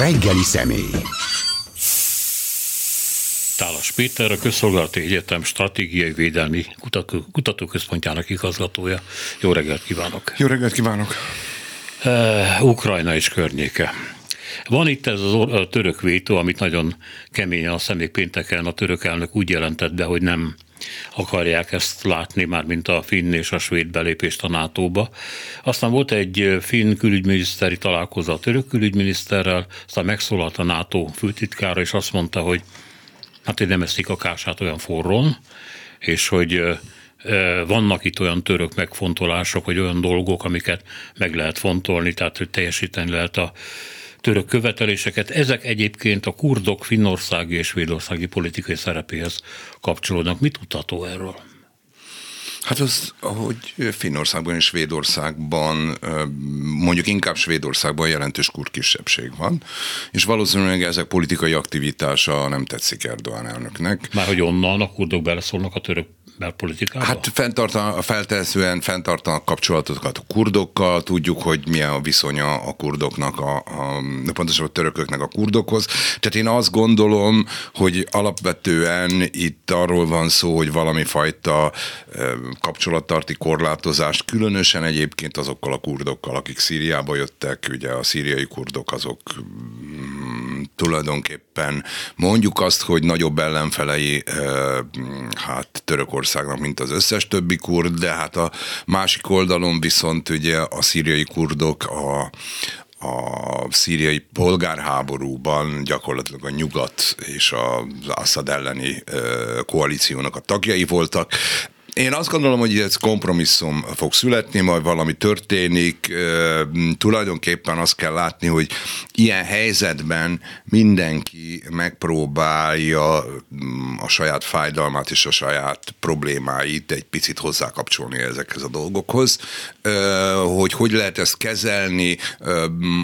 reggeli személy. Tálas Péter, a Közszolgálati Egyetem Stratégiai Védelmi Kutatóközpontjának igazgatója. Jó reggelt kívánok! Jó reggelt kívánok! Uh, Ukrajna és környéke. Van itt ez az a török vétó, amit nagyon keményen a személy pénteken a török elnök úgy jelentett be, hogy nem akarják ezt látni, már mint a finn és a svéd belépést a NATO-ba. Aztán volt egy finn külügyminiszteri találkozó a török külügyminiszterrel, aztán megszólalt a NATO főtitkára, és azt mondta, hogy hát hogy nem eszik a kását olyan forron, és hogy vannak itt olyan török megfontolások, vagy olyan dolgok, amiket meg lehet fontolni, tehát hogy teljesíteni lehet a török követeléseket. Ezek egyébként a kurdok finnországi és svédországi politikai szerepéhez kapcsolódnak. Mit tudható erről? Hát az, hogy Finnországban és Svédországban, mondjuk inkább Svédországban jelentős kurd kisebbség van, és valószínűleg ezek politikai aktivitása nem tetszik Erdoğan elnöknek. Már hogy onnan a kurdok beleszólnak a török belpolitikába? Hát fenntartan, feltehetően fenntartanak kapcsolatokat a kurdokkal, tudjuk, hogy milyen a viszonya a kurdoknak, a, a, pontosabban a törököknek a kurdokhoz. Tehát én azt gondolom, hogy alapvetően itt arról van szó, hogy valami fajta kapcsolattarti korlátozást, különösen egyébként azokkal a kurdokkal, akik Szíriába jöttek, ugye a szíriai kurdok azok mm, tulajdonképpen mondjuk azt, hogy nagyobb ellenfelei hát Törökországnak, mint az összes többi kurd, de hát a másik oldalon viszont ugye a szíriai kurdok a, a szíriai polgárháborúban gyakorlatilag a nyugat és az Assad elleni koalíciónak a tagjai voltak. Én azt gondolom, hogy ez kompromisszum fog születni, majd valami történik. Tulajdonképpen azt kell látni, hogy ilyen helyzetben mindenki megpróbálja mm, a saját fájdalmát és a saját problémáit egy picit hozzákapcsolni ezekhez a dolgokhoz. Hogy hogy lehet ezt kezelni,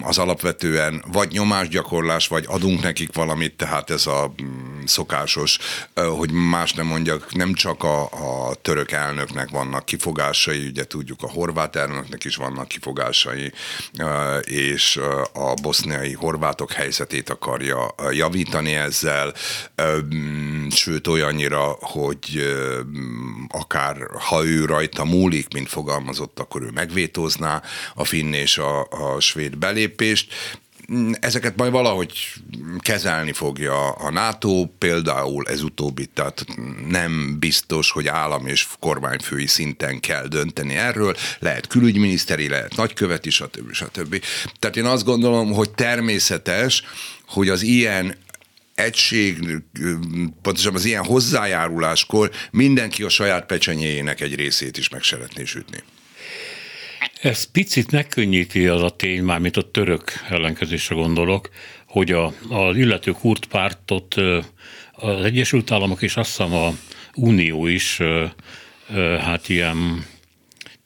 az alapvetően vagy nyomásgyakorlás, vagy adunk nekik valamit, tehát ez a mm, szokásos, hogy más nem mondjak, nem csak a, a török török elnöknek vannak kifogásai, ugye tudjuk a horvát elnöknek is vannak kifogásai, és a boszniai horvátok helyzetét akarja javítani ezzel, sőt olyannyira, hogy akár ha ő rajta múlik, mint fogalmazott, akkor ő megvétózná a finn és a, a svéd belépést ezeket majd valahogy kezelni fogja a NATO, például ez utóbbi, tehát nem biztos, hogy állam és kormányfői szinten kell dönteni erről, lehet külügyminiszteri, lehet nagyköveti, stb. stb. Tehát én azt gondolom, hogy természetes, hogy az ilyen egység, pontosabban az ilyen hozzájáruláskor mindenki a saját pecsenyéjének egy részét is meg szeretné sütni. Ez picit megkönnyíti az a tény, már mint a török ellenkezésre gondolok, hogy a, az illető kurt pártot az Egyesült Államok és azt hiszem a Unió is hát ilyen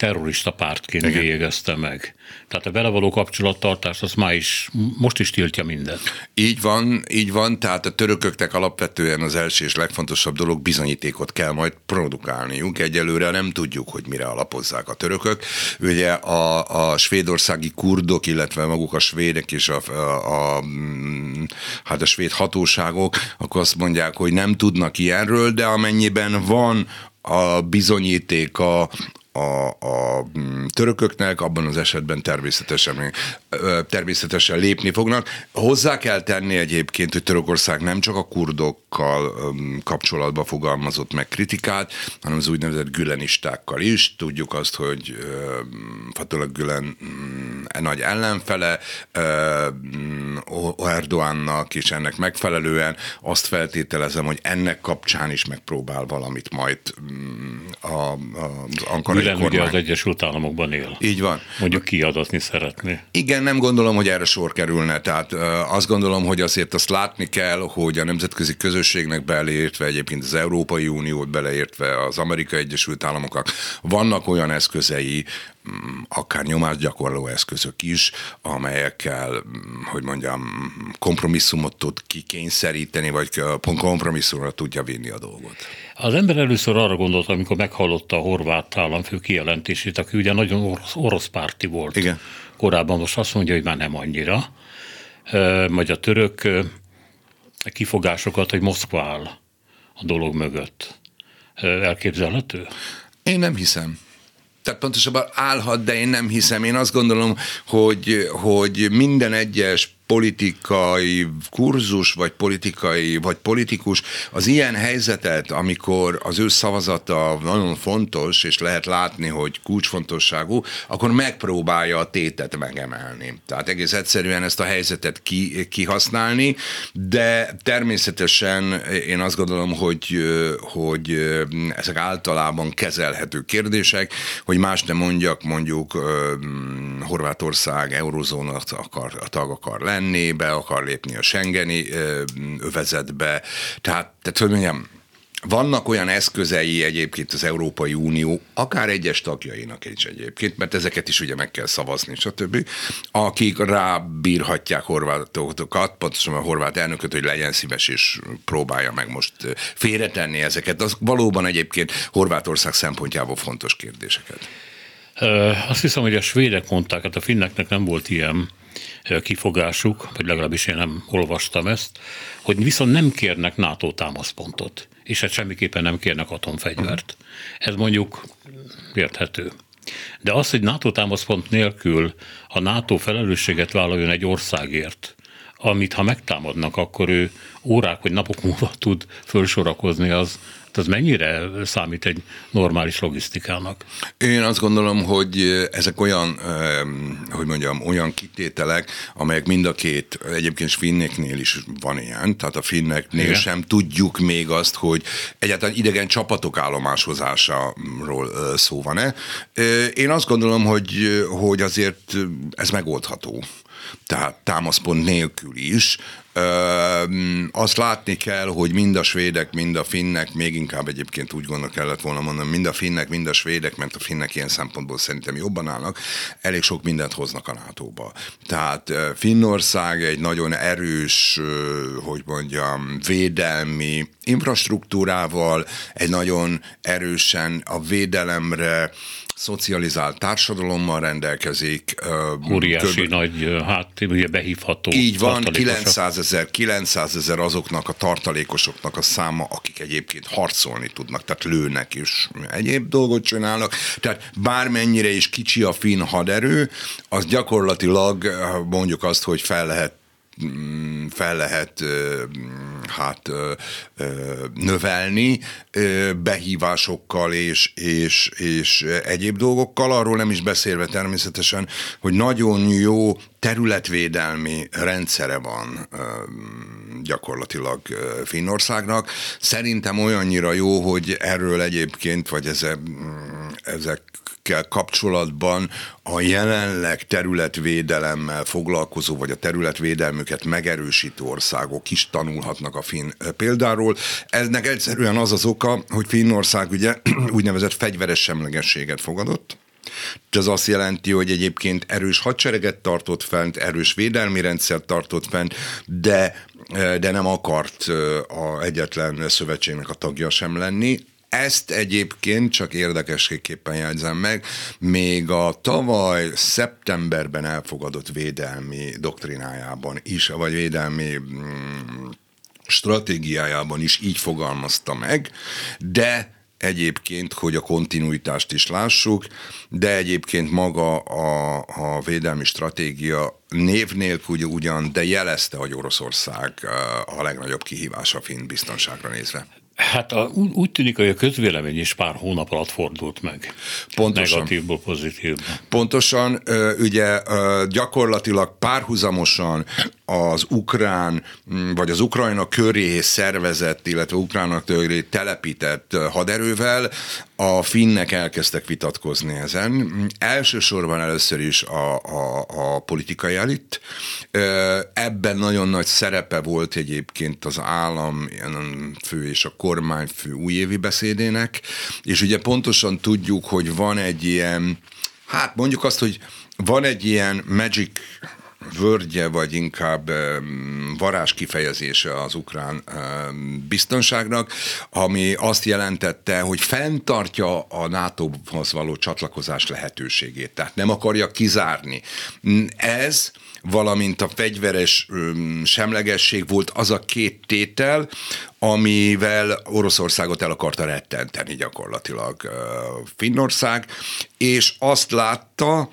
terrorista pártként Igen. végezte meg. Tehát a vele való kapcsolattartást az már is, most is tiltja minden. Így van, így van, tehát a törököknek alapvetően az első és legfontosabb dolog bizonyítékot kell majd produkálniuk. Egyelőre nem tudjuk, hogy mire alapozzák a törökök. Ugye a, a svédországi kurdok, illetve maguk a svédek és a, a, a, hát a svéd hatóságok, akkor azt mondják, hogy nem tudnak ilyenről, de amennyiben van a bizonyítéka a, a mm, törököknek, abban az esetben természetesen, természetesen lépni fognak. Hozzá kell tenni egyébként, hogy Törökország nem csak a kurdokkal kapcsolatban fogalmazott meg kritikát, hanem az úgynevezett gülenistákkal is. Tudjuk azt, hogy Fatullah Gülen mm, e nagy ellenfele mm, Erdoánnak, és ennek megfelelően azt feltételezem, hogy ennek kapcsán is megpróbál valamit majd az Ankara Gülen ugye az Egyesült Államokban él. Így van. Mondjuk kiadatni szeretné. Igen, nem gondolom, hogy erre sor kerülne. Tehát azt gondolom, hogy azért azt látni kell, hogy a nemzetközi közösségnek beleértve, egyébként az Európai Uniót beleértve, az Amerikai Egyesült Államoknak vannak olyan eszközei, mm, akár nyomásgyakorló eszközök is, amelyekkel, mm, hogy mondjam, kompromisszumot tud kikényszeríteni, vagy kompromisszumra tudja vinni a dolgot. Az ember először arra gondolt, amikor meghallotta a horvát államfő kijelentését, aki ugye nagyon orosz, orosz párti volt. Igen. Korábban most azt mondja, hogy már nem annyira. vagy a török kifogásokat, hogy Moszkva áll a dolog mögött. Elképzelhető? Én nem hiszem. Tehát pontosabban állhat, de én nem hiszem. Én azt gondolom, hogy, hogy minden egyes politikai kurzus, vagy politikai, vagy politikus az ilyen helyzetet, amikor az ő szavazata nagyon fontos, és lehet látni, hogy kulcsfontosságú, akkor megpróbálja a tétet megemelni. Tehát egész egyszerűen ezt a helyzetet ki, kihasználni, de természetesen én azt gondolom, hogy, hogy ezek általában kezelhető kérdések, hogy más nem mondjak, mondjuk Horvátország eurozóna tag akar lenni, lenni, be akar lépni a Schengeni övezetbe. Tehát, tehát hogy mondjam, vannak olyan eszközei egyébként az Európai Unió, akár egyes tagjainak is egyébként, mert ezeket is ugye meg kell szavazni, stb., akik rábírhatják horvátokat, pontosan a horvát elnököt, hogy legyen szíves és próbálja meg most félretenni ezeket. Az valóban egyébként Horvátország szempontjából fontos kérdéseket. Azt hiszem, hogy a svédek mondták, hát a finneknek nem volt ilyen kifogásuk, vagy legalábbis én nem olvastam ezt, hogy viszont nem kérnek NATO támaszpontot, és hát semmiképpen nem kérnek atomfegyvert. Ez mondjuk érthető. De az, hogy NATO támaszpont nélkül a NATO felelősséget vállaljon egy országért, amit ha megtámadnak, akkor ő órák vagy napok múlva tud felsorakozni, az, az mennyire számít egy normális logisztikának? Én azt gondolom, hogy ezek olyan, hogy mondjam, olyan kitételek, amelyek mind a két, egyébként finneknél is van ilyen, tehát a finneknél Igen. sem tudjuk még azt, hogy egyáltalán idegen csapatok állomásozásáról szó van-e. Én azt gondolom, hogy, hogy azért ez megoldható tehát támaszpont nélkül is. Ö, azt látni kell, hogy mind a svédek, mind a finnek, még inkább egyébként úgy gondol kellett volna mondani, mind a finnek, mind a svédek, mert a finnek ilyen szempontból szerintem jobban állnak, elég sok mindent hoznak a NATO-ba. Tehát Finnország egy nagyon erős, hogy mondjam, védelmi infrastruktúrával, egy nagyon erősen a védelemre szocializált társadalommal rendelkezik. Óriási kb. nagy, hát ugye behívható. Így van, 900 ezer, 900 ezer azoknak a tartalékosoknak a száma, akik egyébként harcolni tudnak, tehát lőnek is, egyéb dolgot csinálnak. Tehát bármennyire is kicsi a finn haderő, az gyakorlatilag mondjuk azt, hogy fel lehet Mm, fel lehet hát növelni behívásokkal és, és, és egyéb dolgokkal, arról nem is beszélve természetesen, hogy nagyon jó területvédelmi rendszere van gyakorlatilag Finnországnak. Szerintem olyannyira jó, hogy erről egyébként, vagy ezek, ezekkel kapcsolatban a jelenleg területvédelemmel foglalkozó, vagy a területvédelmüket megerősítő országok is tanulhatnak a finn példáról. Ennek egyszerűen az az oka, hogy Finnország ugye úgynevezett fegyveres semlegességet fogadott, ez azt jelenti, hogy egyébként erős hadsereget tartott fent, erős védelmi rendszert tartott fent, de, de nem akart a egyetlen szövetségnek a tagja sem lenni. Ezt egyébként csak érdekességképpen jegyzem meg, még a tavaly szeptemberben elfogadott védelmi doktrinájában is, vagy védelmi mm, stratégiájában is így fogalmazta meg, de egyébként, hogy a kontinuitást is lássuk, de egyébként maga a, a védelmi stratégia név nélkül ugyan, de jelezte, hogy Oroszország a legnagyobb kihívás a finn biztonságra nézve. Hát a, úgy tűnik, hogy a közvélemény is pár hónap alatt fordult meg. Pontosan. Negatívból pozitívba. Pontosan, ugye gyakorlatilag párhuzamosan az ukrán, vagy az Ukrajna köré szervezett, illetve Ukrajna köré telepített haderővel a finnek elkezdtek vitatkozni ezen. Elsősorban először is a, a, a politikai elit. Ebben nagyon nagy szerepe volt egyébként az állam fő és a kormányfő újévi beszédének, és ugye pontosan tudjuk, hogy van egy ilyen, hát mondjuk azt, hogy van egy ilyen magic vördje, vagy inkább varázs kifejezése az ukrán biztonságnak, ami azt jelentette, hogy fenntartja a NATO-hoz való csatlakozás lehetőségét, tehát nem akarja kizárni. Ez valamint a fegyveres semlegesség volt az a két tétel, amivel Oroszországot el akarta rettenteni gyakorlatilag Finnország, és azt látta,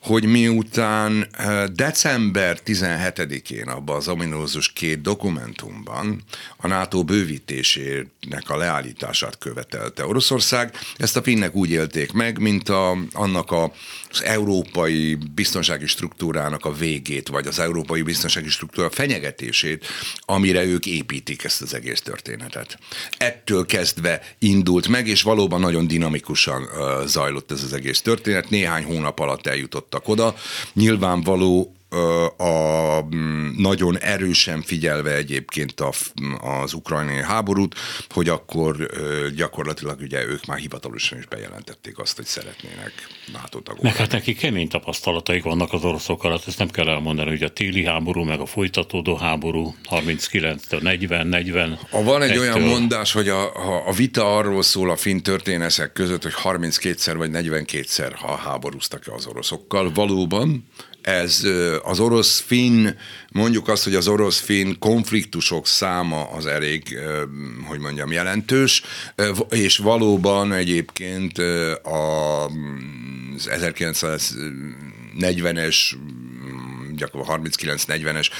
hogy miután december 17-én abban az ominózus két dokumentumban a NATO bővítésének a leállítását követelte Oroszország, ezt a finnek úgy élték meg, mint a, annak a, az európai biztonsági struktúrának a végét, vagy az európai biztonsági struktúra fenyegetését, amire ők építik ezt az egész történetet. Ettől kezdve indult meg, és valóban nagyon dinamikusan uh, zajlott ez az egész történet. Néhány hónap alatt eljutottak oda. Nyilvánvaló a mm, nagyon erősen figyelve egyébként a, az ukrajnai háborút, hogy akkor gyakorlatilag ugye ők már hivatalosan is bejelentették azt, hogy szeretnének NATO tagok. Meg hát neki kemény tapasztalataik vannak az oroszok alatt, ezt nem kell elmondani, hogy a téli háború, meg a folytatódó háború 39 40 40 a Van egy olyan mondás, hogy a, a, vita arról szól a finn történészek között, hogy 32-szer vagy 42-szer ha háborúztak az oroszokkal. Valóban, ez az orosz-finn, mondjuk azt, hogy az orosz-finn konfliktusok száma az elég, hogy mondjam, jelentős, és valóban egyébként az 1940-es gyakorlatilag 39-40-es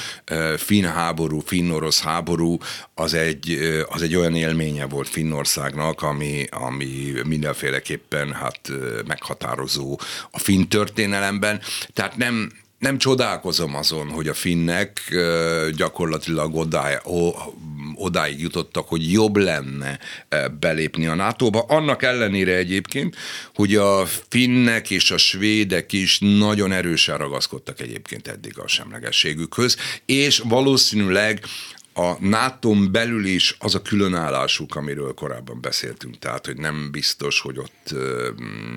finn háború, finn-orosz háború, az egy, az egy olyan élménye volt Finnországnak, ami, ami mindenféleképpen hát meghatározó a finn történelemben. Tehát nem, nem csodálkozom azon, hogy a finnek gyakorlatilag odáig, odáig jutottak, hogy jobb lenne belépni a NATO-ba. Annak ellenére egyébként, hogy a finnek és a svédek is nagyon erősen ragaszkodtak egyébként eddig a semlegességükhöz, és valószínűleg a nato belül is az a különállásuk, amiről korábban beszéltünk, tehát hogy nem biztos, hogy ott,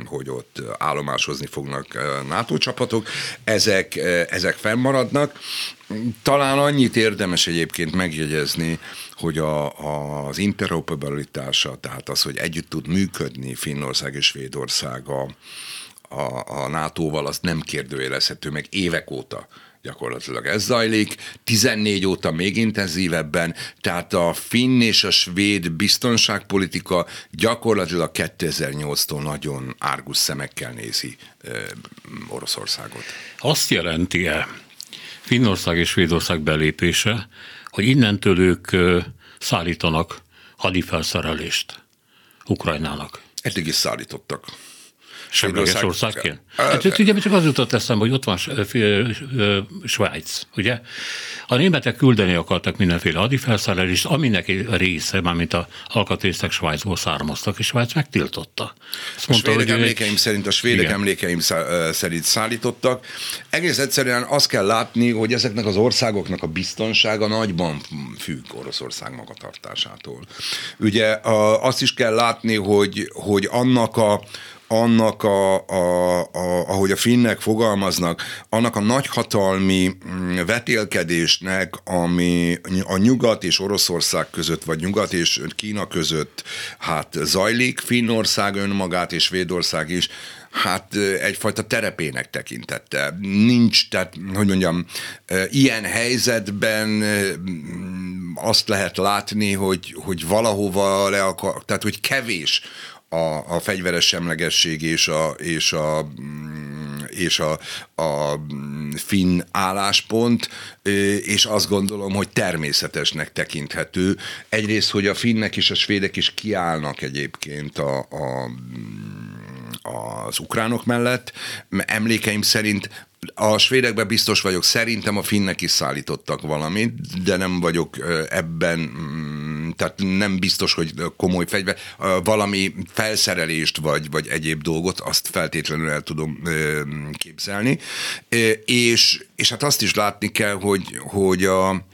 hogy ott állomásozni fognak NATO csapatok, ezek, ezek fennmaradnak. Talán annyit érdemes egyébként megjegyezni, hogy a, a, az interoperabilitása, tehát az, hogy együtt tud működni Finnország és Svédország a, a, a NATO-val, az nem kérdőjelezhető meg évek óta gyakorlatilag ez zajlik, 14 óta még intenzívebben, tehát a finn és a svéd biztonságpolitika gyakorlatilag 2008-tól nagyon árgus szemekkel nézi Oroszországot. Azt jelenti-e Finnország és Svédország belépése, hogy innentől ők szállítanak hadifelszerelést Ukrajnának? Eddig is szállítottak. Semleges országként? Hát, ugye csak az jutott eszembe, hogy ott van Svájc, ugye? A németek küldeni akartak mindenféle hadifelszerelést, aminek része, mármint a alkatrészek Svájcból származtak, és Svájc megtiltotta. Azt mondta, a svédek hogy emlékeim egy... szerint, a svédek igen. emlékeim szerint szállítottak. Egész egyszerűen azt kell látni, hogy ezeknek az országoknak a biztonsága nagyban függ Oroszország magatartásától. Ugye azt is kell látni, hogy, hogy annak a annak, a, a, a, ahogy a finnek fogalmaznak, annak a nagyhatalmi mm, vetélkedésnek, ami a nyugat és Oroszország között, vagy nyugat és Kína között hát zajlik, Finnország önmagát és Svédország is hát egyfajta terepének tekintette. Nincs, tehát, hogy mondjam, ilyen helyzetben azt lehet látni, hogy, hogy valahova le akar, tehát hogy kevés a, a fegyveres semlegesség és a, és a és a, a finn álláspont, és azt gondolom, hogy természetesnek tekinthető. Egyrészt, hogy a finnek és a svédek is kiállnak egyébként a, a az ukránok mellett. Emlékeim szerint a svédekben biztos vagyok, szerintem a finnek is szállítottak valamit, de nem vagyok ebben, mm, tehát nem biztos, hogy komoly fegyver, valami felszerelést vagy, vagy egyéb dolgot, azt feltétlenül el tudom képzelni. És, és hát azt is látni kell, hogy, hogy, a,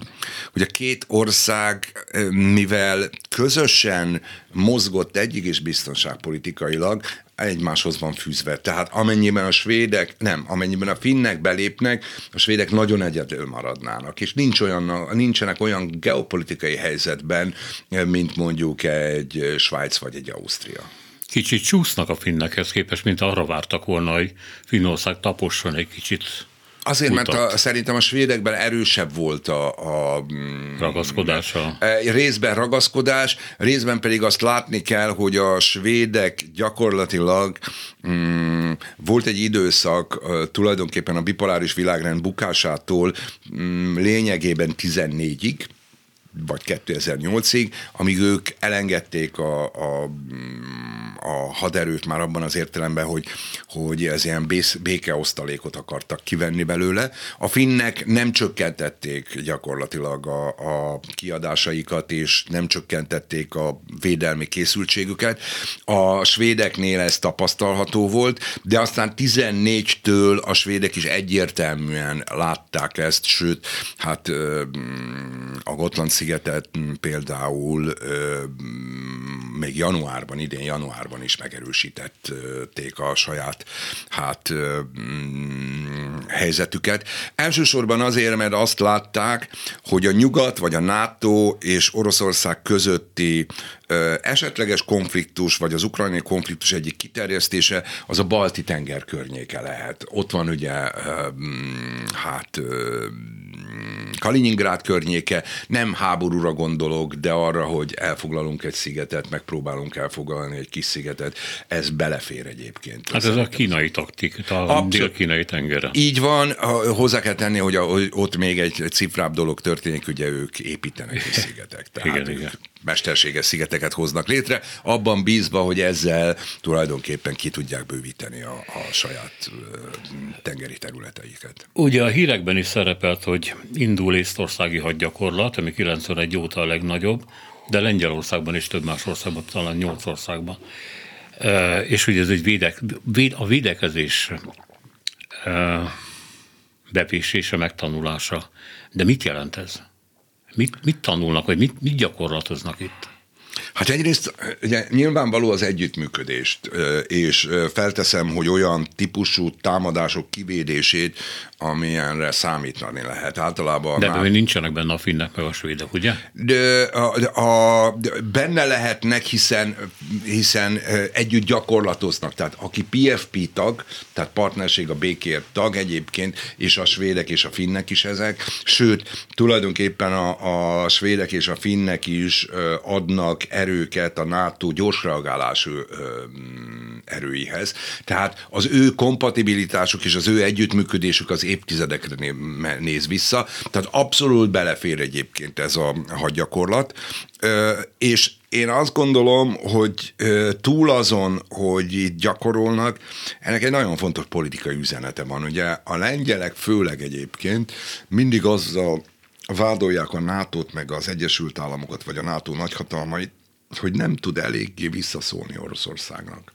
hogy a két ország, mivel közösen mozgott egyik is biztonságpolitikailag, egymáshoz van fűzve. Tehát amennyiben a svédek, nem, amennyiben a finnek belépnek, a svédek nagyon egyedül maradnának, és nincs olyan, nincsenek olyan geopolitikai helyzetben, mint mondjuk egy Svájc vagy egy Ausztria. Kicsit csúsznak a finnekhez képest, mint arra vártak volna, hogy Finnország taposson egy kicsit Azért, mert a, szerintem a svédekben erősebb volt a, a mm, ragaszkodása. E, részben ragaszkodás, részben pedig azt látni kell, hogy a svédek gyakorlatilag mm, volt egy időszak tulajdonképpen a bipoláris világrend bukásától mm, lényegében 14-ig, vagy 2008-ig, amíg ők elengedték a, a, a haderőt már abban az értelemben, hogy, hogy ez ilyen békeosztalékot akartak kivenni belőle. A finnek nem csökkentették gyakorlatilag a, a kiadásaikat, és nem csökkentették a védelmi készültségüket. A svédeknél ez tapasztalható volt, de aztán 14-től a svédek is egyértelműen látták ezt, sőt, hát a Gotland szigetet például még januárban, idén januárban is megerősítették a saját hát helyzetüket. Elsősorban azért, mert azt látták, hogy a nyugat vagy a NATO és Oroszország közötti esetleges konfliktus, vagy az ukrajnai konfliktus egyik kiterjesztése, az a balti tenger környéke lehet. Ott van ugye, hát Kaliningrád környéke, nem háborúra gondolok, de arra, hogy elfoglalunk egy szigetet, megpróbálunk elfoglalni egy kis szigetet, ez belefér egyébként. Hát ez a kínai taktik, a dél-kínai tengere. Így van, hozzá kell tenni, hogy ott még egy cifrább dolog történik, ugye ők építenek egy szigetek. Tehát igen, igen mesterséges szigeteket hoznak létre, abban bízva, hogy ezzel tulajdonképpen ki tudják bővíteni a, a saját tengeri területeiket. Ugye a hírekben is szerepelt, hogy indul észtországi hadgyakorlat, ami 91 óta a legnagyobb, de Lengyelországban is több más országban, talán nyolc országban. És ugye ez egy védek, véd, a védekezés e, bepésése, megtanulása. De mit jelent ez? Mit, mit tanulnak, vagy mit, mit gyakorlatoznak itt? Hát egyrészt ugye, nyilvánvaló az együttműködést, és felteszem, hogy olyan típusú támadások kivédését, amilyenre számítani lehet. Általában de már... nincsenek benne a finnek meg a svédek, ugye? De, a, a, de benne lehetnek, hiszen, hiszen együtt gyakorlatoznak. Tehát aki PFP tag, tehát partnerség a békért tag egyébként, és a svédek és a finnek is ezek, sőt, tulajdonképpen a, a svédek és a finnek is adnak erőket a NATO gyors reagálású erőihez. Tehát az ő kompatibilitásuk és az ő együttműködésük az évtizedekre néz vissza, tehát abszolút belefér egyébként ez a hadgyakorlat, és én azt gondolom, hogy túl azon, hogy itt gyakorolnak, ennek egy nagyon fontos politikai üzenete van. Ugye a lengyelek főleg egyébként mindig azzal vádolják a NATO-t, meg az Egyesült Államokat, vagy a NATO nagyhatalmait, hogy nem tud eléggé visszaszólni Oroszországnak.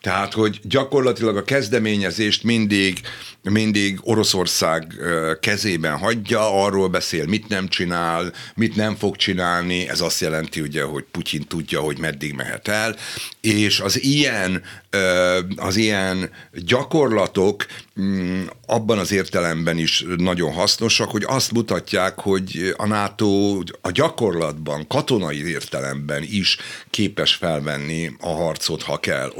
Tehát, hogy gyakorlatilag a kezdeményezést mindig, mindig Oroszország kezében hagyja, arról beszél, mit nem csinál, mit nem fog csinálni, ez azt jelenti ugye, hogy Putyin tudja, hogy meddig mehet el, és az ilyen, az ilyen gyakorlatok mm, abban az értelemben is nagyon hasznosak, hogy azt mutatják, hogy a NATO a gyakorlatban, katonai értelemben is képes felvenni a harcot, ha kell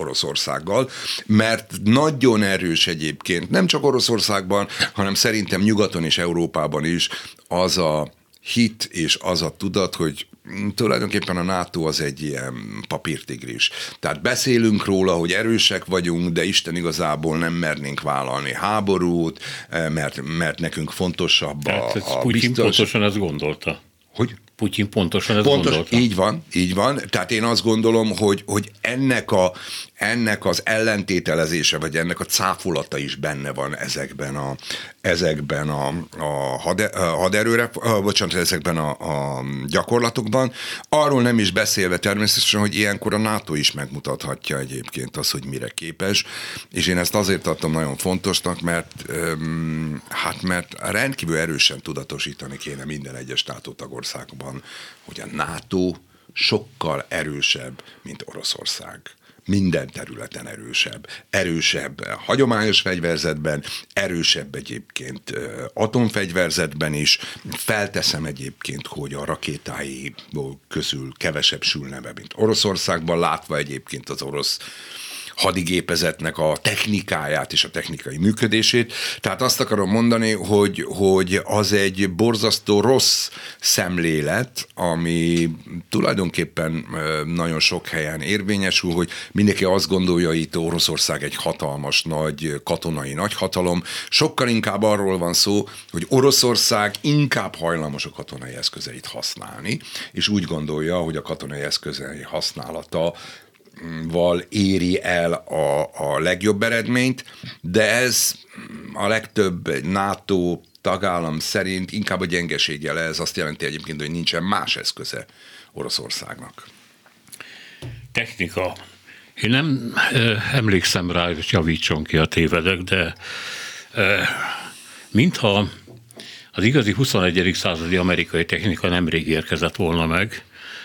Oroszországgal, mert nagyon erős egyébként, nem csak Oroszországban, hanem szerintem nyugaton és Európában is az a hit és az a tudat, hogy tulajdonképpen a NATO az egy ilyen papírtigris. Tehát beszélünk róla, hogy erősek vagyunk, de Isten igazából nem mernénk vállalni háborút, eh, mert, mert nekünk fontosabb a, hát, a biztos... pontosan ezt gondolta. Hogy? Putyin pontosan ezt Pontos, gondolta. Így van, így van. Tehát én azt gondolom, hogy, hogy ennek, a, ennek az ellentételezése, vagy ennek a cáfolata is benne van ezekben a, ezekben a, a, hade, haderőre, bocsánat, ezekben a, a gyakorlatokban. Arról nem is beszélve természetesen, hogy ilyenkor a NATO is megmutathatja egyébként az, hogy mire képes, és én ezt azért tartom nagyon fontosnak, mert hát mert rendkívül erősen tudatosítani kéne minden egyes NATO tagországban, hogy a NATO sokkal erősebb, mint Oroszország minden területen erősebb. Erősebb hagyományos fegyverzetben, erősebb egyébként atomfegyverzetben is. Felteszem egyébként, hogy a rakétái közül kevesebb sülne be, mint Oroszországban, látva egyébként az orosz hadigépezetnek a technikáját és a technikai működését. Tehát azt akarom mondani, hogy, hogy az egy borzasztó rossz szemlélet, ami tulajdonképpen nagyon sok helyen érvényesül, hogy mindenki azt gondolja, itt Oroszország egy hatalmas nagy katonai nagyhatalom. Sokkal inkább arról van szó, hogy Oroszország inkább hajlamos a katonai eszközeit használni, és úgy gondolja, hogy a katonai eszközei használata val éri el a, a legjobb eredményt, de ez a legtöbb NATO tagállam szerint inkább a gyengesége ez azt jelenti egyébként, hogy nincsen más eszköze Oroszországnak. Technika. Én nem emlékszem rá, hogy javítson ki a tévedek, de ö, mintha az igazi 21. századi amerikai technika nemrég érkezett volna meg,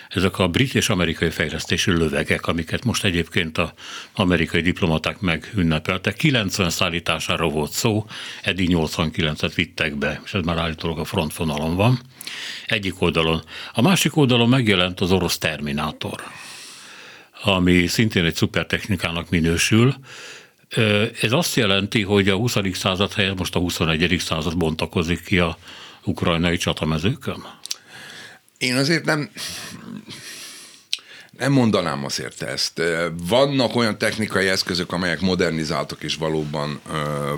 ezek a brit és amerikai fejlesztési lövegek, amiket most egyébként az amerikai diplomaták megünnepeltek. 90 szállítására volt szó, eddig 89-et vittek be, és ez már állítólag a frontvonalon van. Egyik oldalon. A másik oldalon megjelent az orosz Terminátor, ami szintén egy szupertechnikának minősül, ez azt jelenti, hogy a 20. század helyett most a 21. század bontakozik ki a ukrajnai csatamezőkön? Én azért nem, nem mondanám azért ezt. Vannak olyan technikai eszközök, amelyek modernizáltak és valóban,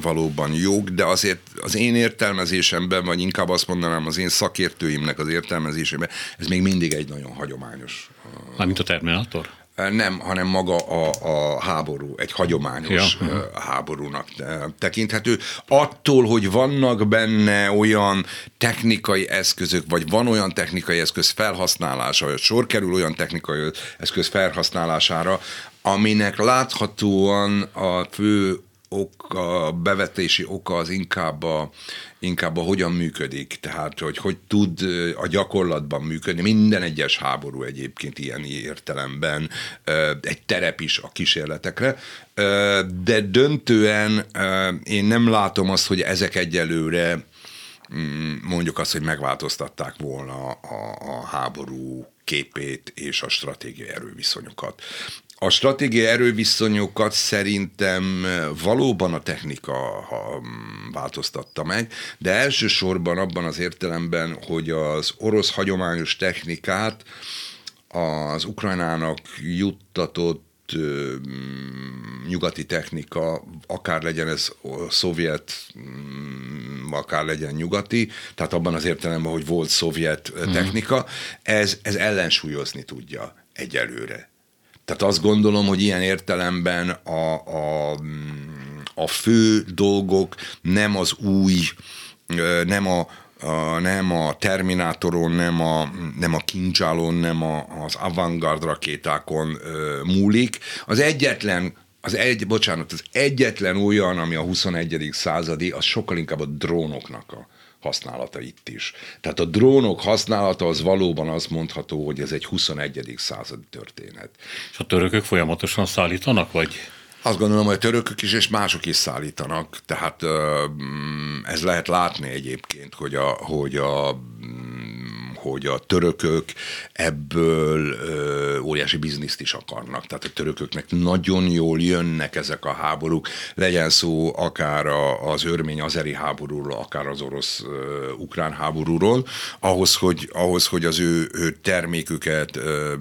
valóban jók, de azért az én értelmezésemben, vagy inkább azt mondanám az én szakértőimnek az értelmezésében, ez még mindig egy nagyon hagyományos. Mármint a Terminátor? Nem, hanem maga a, a háború, egy hagyományos ja. háborúnak tekinthető. Attól, hogy vannak benne olyan technikai eszközök, vagy van olyan technikai eszköz felhasználása, vagy sor kerül olyan technikai eszköz felhasználására, aminek láthatóan a fő ok, a bevetési oka az inkább a, inkább a hogyan működik, tehát hogy hogy tud a gyakorlatban működni. Minden egyes háború egyébként ilyen értelemben egy terep is a kísérletekre, de döntően én nem látom azt, hogy ezek egyelőre mm, mondjuk azt, hogy megváltoztatták volna a, a háború képét és a stratégiai erőviszonyokat. A stratégiai erőviszonyokat szerintem valóban a technika ha, változtatta meg, de elsősorban abban az értelemben, hogy az orosz hagyományos technikát az Ukrajnának juttatott nyugati technika, akár legyen ez szovjet, akár legyen nyugati, tehát abban az értelemben, hogy volt szovjet mhm. technika, ez, ez ellensúlyozni tudja egyelőre tehát azt gondolom, hogy ilyen értelemben a, a, a fő dolgok nem az új, nem a, a, nem a Terminátoron, nem a, nem a Kincsálon, nem a, az Avantgard rakétákon múlik. Az egyetlen az egy, bocsánat, az egyetlen olyan, ami a 21. századi, az sokkal inkább a drónoknak a, használata itt is. Tehát a drónok használata az valóban azt mondható, hogy ez egy 21. századi történet. És a törökök folyamatosan szállítanak, vagy? Azt gondolom, hogy a törökök is és mások is szállítanak, tehát ez lehet látni egyébként, hogy a, hogy a hogy a törökök ebből ö, óriási bizniszt is akarnak. Tehát a törököknek nagyon jól jönnek ezek a háborúk, legyen szó akár a, az örmény-azeri háborúról, akár az orosz-ukrán háborúról, ahhoz, hogy, ahhoz, hogy az ő, ő terméküket ö,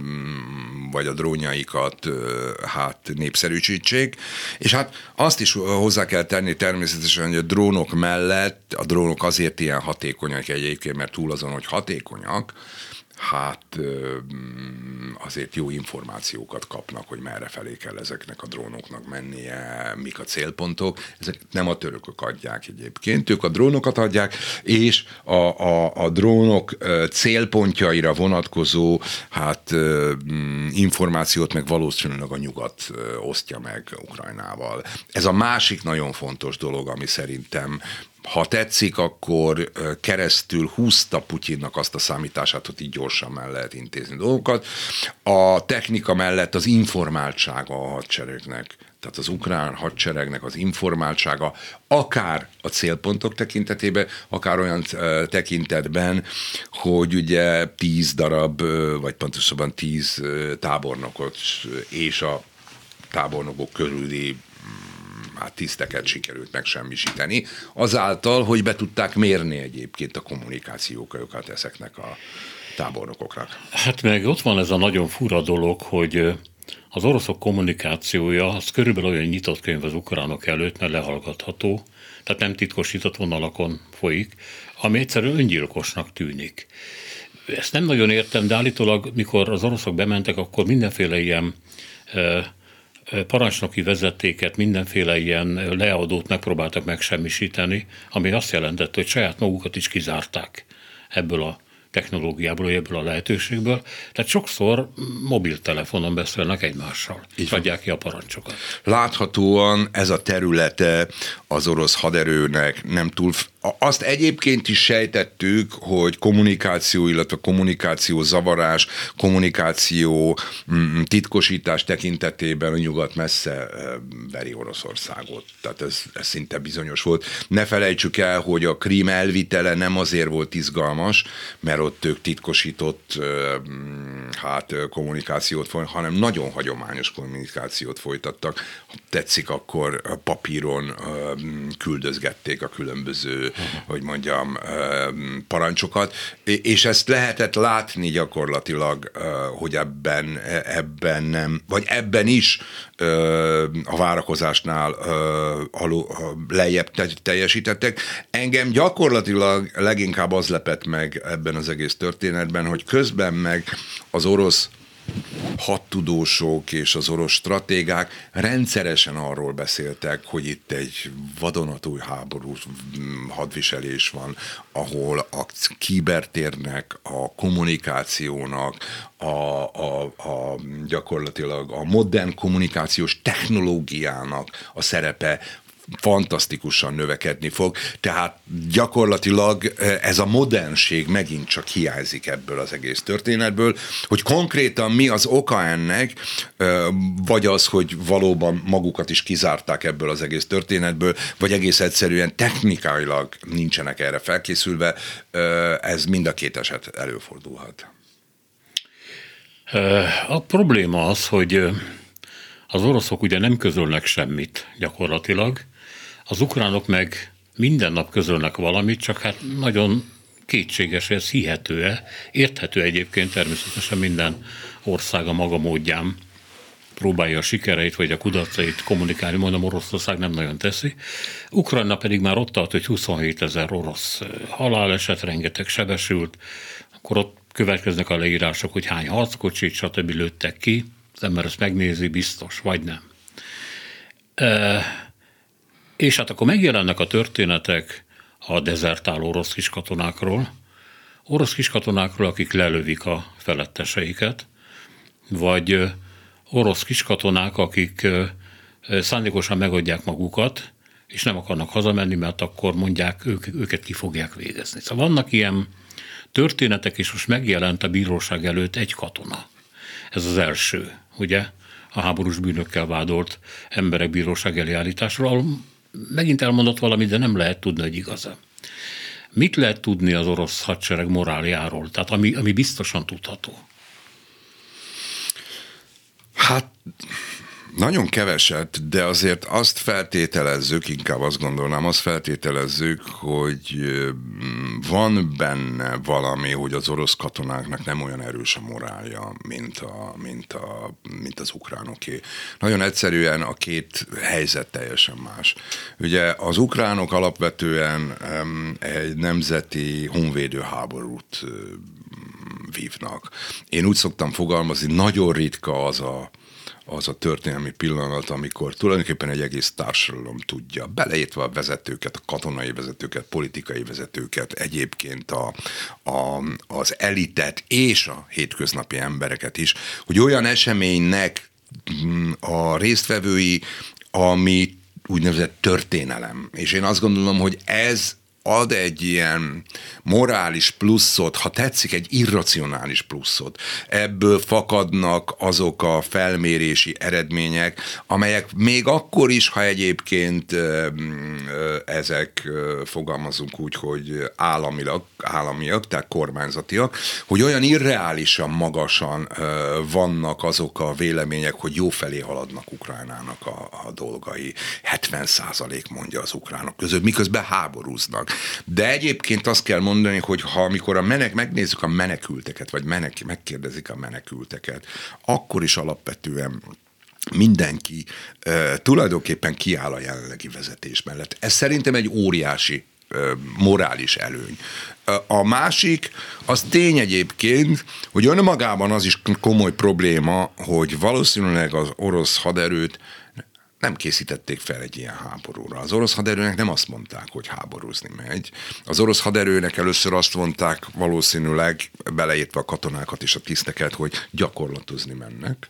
vagy a drónjaikat ö, hát népszerűsítsék. És hát azt is hozzá kell tenni természetesen, hogy a drónok mellett, a drónok azért ilyen hatékonyak egyébként, mert túl azon, hogy hatékonyak, vannak, hát azért jó információkat kapnak, hogy merre felé kell ezeknek a drónoknak mennie, mik a célpontok. Ezek nem a törökök adják egyébként, ők a drónokat adják, és a, a, a drónok célpontjaira vonatkozó hát információt meg valószínűleg a nyugat osztja meg Ukrajnával. Ez a másik nagyon fontos dolog, ami szerintem ha tetszik, akkor keresztül húzta Putyinnak azt a számítását, hogy így gyorsan meg lehet intézni dolgokat. A technika mellett az informáltsága a hadseregnek, tehát az ukrán hadseregnek az informáltsága, akár a célpontok tekintetében, akár olyan tekintetben, hogy ugye tíz darab, vagy pontosabban tíz tábornokot és a tábornokok körüli hát tiszteket sikerült megsemmisíteni, azáltal, hogy be tudták mérni egyébként a kommunikációkat ezeknek a tábornokoknak. Hát meg ott van ez a nagyon fura dolog, hogy az oroszok kommunikációja az körülbelül olyan nyitott könyv az ukránok előtt, mert lehallgatható, tehát nem titkosított vonalakon folyik, ami egyszerűen öngyilkosnak tűnik. Ezt nem nagyon értem, de állítólag, mikor az oroszok bementek, akkor mindenféle ilyen parancsnoki vezetéket, mindenféle ilyen leadót megpróbáltak megsemmisíteni, ami azt jelentette, hogy saját magukat is kizárták ebből a technológiából, ebből a lehetőségből. Tehát sokszor mobiltelefonon beszélnek egymással, Így adják ki a parancsokat. Láthatóan ez a területe az orosz haderőnek nem túl azt egyébként is sejtettük, hogy kommunikáció, illetve kommunikáció zavarás, kommunikáció mm, titkosítás tekintetében a nyugat messze veri Oroszországot. Tehát ez, ez szinte bizonyos volt. Ne felejtsük el, hogy a krím elvitele nem azért volt izgalmas, mert ott ők titkosított mm, hát kommunikációt hanem nagyon hagyományos kommunikációt folytattak. Ha tetszik, akkor papíron küldözgették a különböző hogy mondjam, parancsokat, és ezt lehetett látni gyakorlatilag, hogy ebben, ebben nem, vagy ebben is a várakozásnál lejjebb teljesítettek. Engem gyakorlatilag leginkább az lepett meg ebben az egész történetben, hogy közben meg az orosz hadtudósok és az orosz stratégák rendszeresen arról beszéltek, hogy itt egy vadonatúj háború hadviselés van, ahol a kibertérnek, a kommunikációnak, a, a, a gyakorlatilag a modern kommunikációs technológiának a szerepe fantasztikusan növekedni fog, tehát gyakorlatilag eh, ez a modernség megint csak hiányzik ebből az egész történetből, hogy konkrétan mi az oka ennek, eh, vagy az, hogy valóban magukat is kizárták ebből az egész történetből, vagy egész egyszerűen technikailag nincsenek erre felkészülve, eh, ez mind a két eset előfordulhat. A probléma az, hogy az oroszok ugye nem közölnek semmit gyakorlatilag, az ukránok meg minden nap közölnek valamit, csak hát nagyon kétséges, ez hihető-e. Érthető egyébként természetesen minden ország a maga módján próbálja a sikereit vagy a kudarcait kommunikálni, mondom, Oroszország nem nagyon teszi. Ukrajna pedig már ott tart, hogy 27 ezer orosz haláleset, rengeteg sebesült, akkor ott következnek a leírások, hogy hány harckocsit, stb. lőttek ki, az ember ezt megnézi, biztos, vagy nem. És hát akkor megjelennek a történetek a dezertáló orosz kiskatonákról, orosz kiskatonákról, akik lelövik a feletteseiket, vagy orosz kiskatonák, akik szándékosan megadják magukat, és nem akarnak hazamenni, mert akkor mondják, ők, őket ki fogják végezni. Szóval vannak ilyen történetek, és most megjelent a bíróság előtt egy katona. Ez az első, ugye? A háborús bűnökkel vádolt emberek bíróság elé állításról, megint elmondott valamit, de nem lehet tudni, hogy igaz Mit lehet tudni az orosz hadsereg moráljáról? Tehát ami, ami biztosan tudható. Hát nagyon keveset, de azért azt feltételezzük, inkább azt gondolnám, azt feltételezzük, hogy van benne valami, hogy az orosz katonáknak nem olyan erős a morálja, mint, a, mint, a, mint az ukránoké. Nagyon egyszerűen a két helyzet teljesen más. Ugye az ukránok alapvetően egy nemzeti honvédő háborút vívnak. Én úgy szoktam fogalmazni, nagyon ritka az a az a történelmi pillanat, amikor tulajdonképpen egy egész társadalom tudja, beleértve a vezetőket, a katonai vezetőket, politikai vezetőket, egyébként a, a, az elitet és a hétköznapi embereket is, hogy olyan eseménynek mm, a résztvevői, ami úgynevezett történelem. És én azt gondolom, hogy ez ad egy ilyen morális pluszot, ha tetszik, egy irracionális pluszot. Ebből fakadnak azok a felmérési eredmények, amelyek még akkor is, ha egyébként ezek fogalmazunk úgy, hogy államilag, államiak, tehát kormányzatiak, hogy olyan irreálisan magasan vannak azok a vélemények, hogy jó felé haladnak Ukrajnának a, a dolgai. 70 százalék mondja az ukránok között, miközben háborúznak. De egyébként azt kell mondani, hogy ha amikor a menek, megnézzük a menekülteket, vagy menek, megkérdezik a menekülteket, akkor is alapvetően mindenki uh, tulajdonképpen kiáll a jelenlegi vezetés mellett. Ez szerintem egy óriási morális előny. A másik, az tény egyébként, hogy önmagában az is komoly probléma, hogy valószínűleg az orosz haderőt nem készítették fel egy ilyen háborúra. Az orosz haderőnek nem azt mondták, hogy háborúzni megy. Az orosz haderőnek először azt mondták, valószínűleg beleértve a katonákat és a tiszteket, hogy gyakorlatozni mennek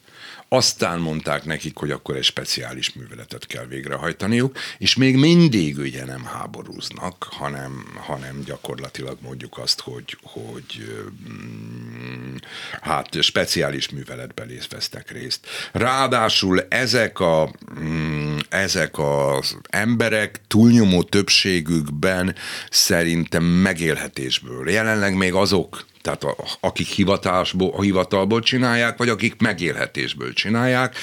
aztán mondták nekik, hogy akkor egy speciális műveletet kell végrehajtaniuk, és még mindig ugye nem háborúznak, hanem, hanem gyakorlatilag mondjuk azt, hogy, hogy mm, hát speciális műveletben vesztek részt. Ráadásul ezek a mm, ezek az emberek túlnyomó többségükben szerintem megélhetésből. Jelenleg még azok tehát a, akik hivatásból, a hivatalból csinálják, vagy akik megélhetésből csinálják.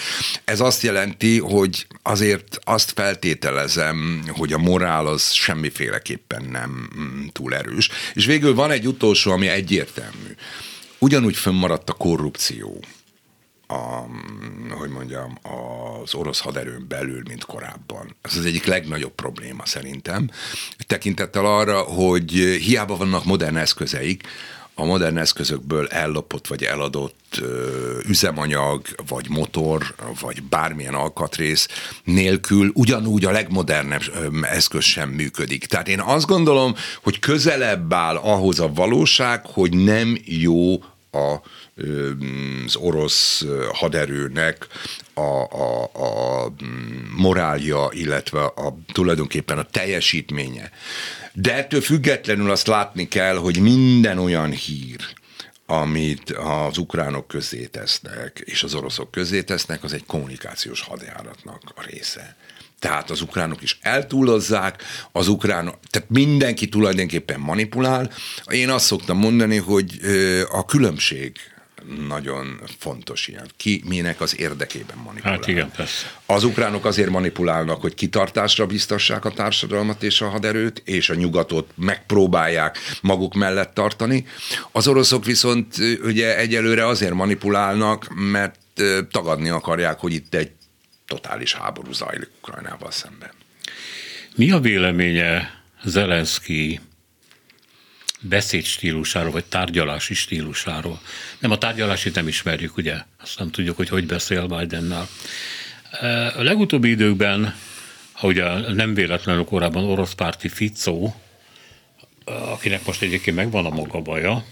Ez azt jelenti, hogy azért azt feltételezem, hogy a morál az semmiféleképpen nem mm, túl erős. És végül van egy utolsó, ami egyértelmű. Ugyanúgy fönnmaradt a korrupció a, hogy mondjam, az orosz haderőn belül, mint korábban. Ez az egyik legnagyobb probléma szerintem. Tekintettel arra, hogy hiába vannak modern eszközeik, a modern eszközökből ellopott vagy eladott üzemanyag, vagy motor, vagy bármilyen alkatrész nélkül ugyanúgy a legmodernebb eszköz sem működik. Tehát én azt gondolom, hogy közelebb áll ahhoz a valóság, hogy nem jó a az orosz haderőnek a, a, a morálja, illetve a, tulajdonképpen a teljesítménye. De ettől függetlenül azt látni kell, hogy minden olyan hír, amit az ukránok közé tesznek, és az oroszok közé tesznek, az egy kommunikációs hadjáratnak a része. Tehát az ukránok is eltúlozzák, az ukránok, tehát mindenki tulajdonképpen manipulál. Én azt szoktam mondani, hogy a különbség nagyon fontos ilyen. Ki minek az érdekében manipulál. Hát igen, persze. Az ukránok azért manipulálnak, hogy kitartásra biztassák a társadalmat és a haderőt, és a nyugatot megpróbálják maguk mellett tartani. Az oroszok viszont ugye egyelőre azért manipulálnak, mert tagadni akarják, hogy itt egy totális háború zajlik Ukrajnával szemben. Mi a véleménye Zelenszky beszédstílusáról, vagy tárgyalási stílusáról. Nem, a tárgyalási nem ismerjük, ugye? Azt nem tudjuk, hogy hogy beszél Bidennel. A legutóbbi időkben, ha ugye nem véletlenül korábban orosz párti Fico, akinek most egyébként megvan a maga baja,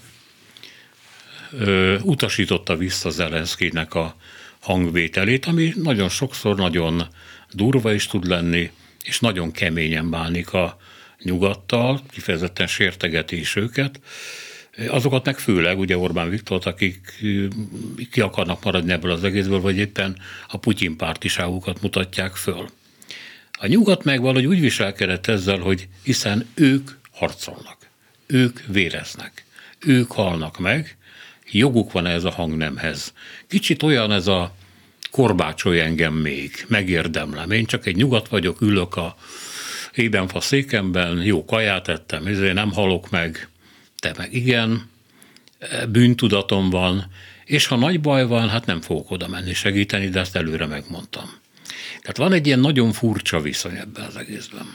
utasította vissza Zelenszkinek a hangvételét, ami nagyon sokszor nagyon durva is tud lenni, és nagyon keményen bánik a nyugattal, kifejezetten sértegeti is őket, azokat meg főleg ugye Orbán Viktor, akik ki akarnak maradni ebből az egészből, vagy éppen a Putyin pártiságukat mutatják föl. A nyugat meg valahogy úgy viselkedett ezzel, hogy hiszen ők harcolnak, ők véreznek, ők halnak meg, joguk van ez a hangnemhez. Kicsit olyan ez a korbácsolj engem még, megérdemlem. Én csak egy nyugat vagyok, ülök a fa székemben, jó kaját ettem, ezért nem halok meg, te meg igen, bűntudatom van, és ha nagy baj van, hát nem fogok oda menni segíteni, de ezt előre megmondtam. Tehát van egy ilyen nagyon furcsa viszony ebben az egészben.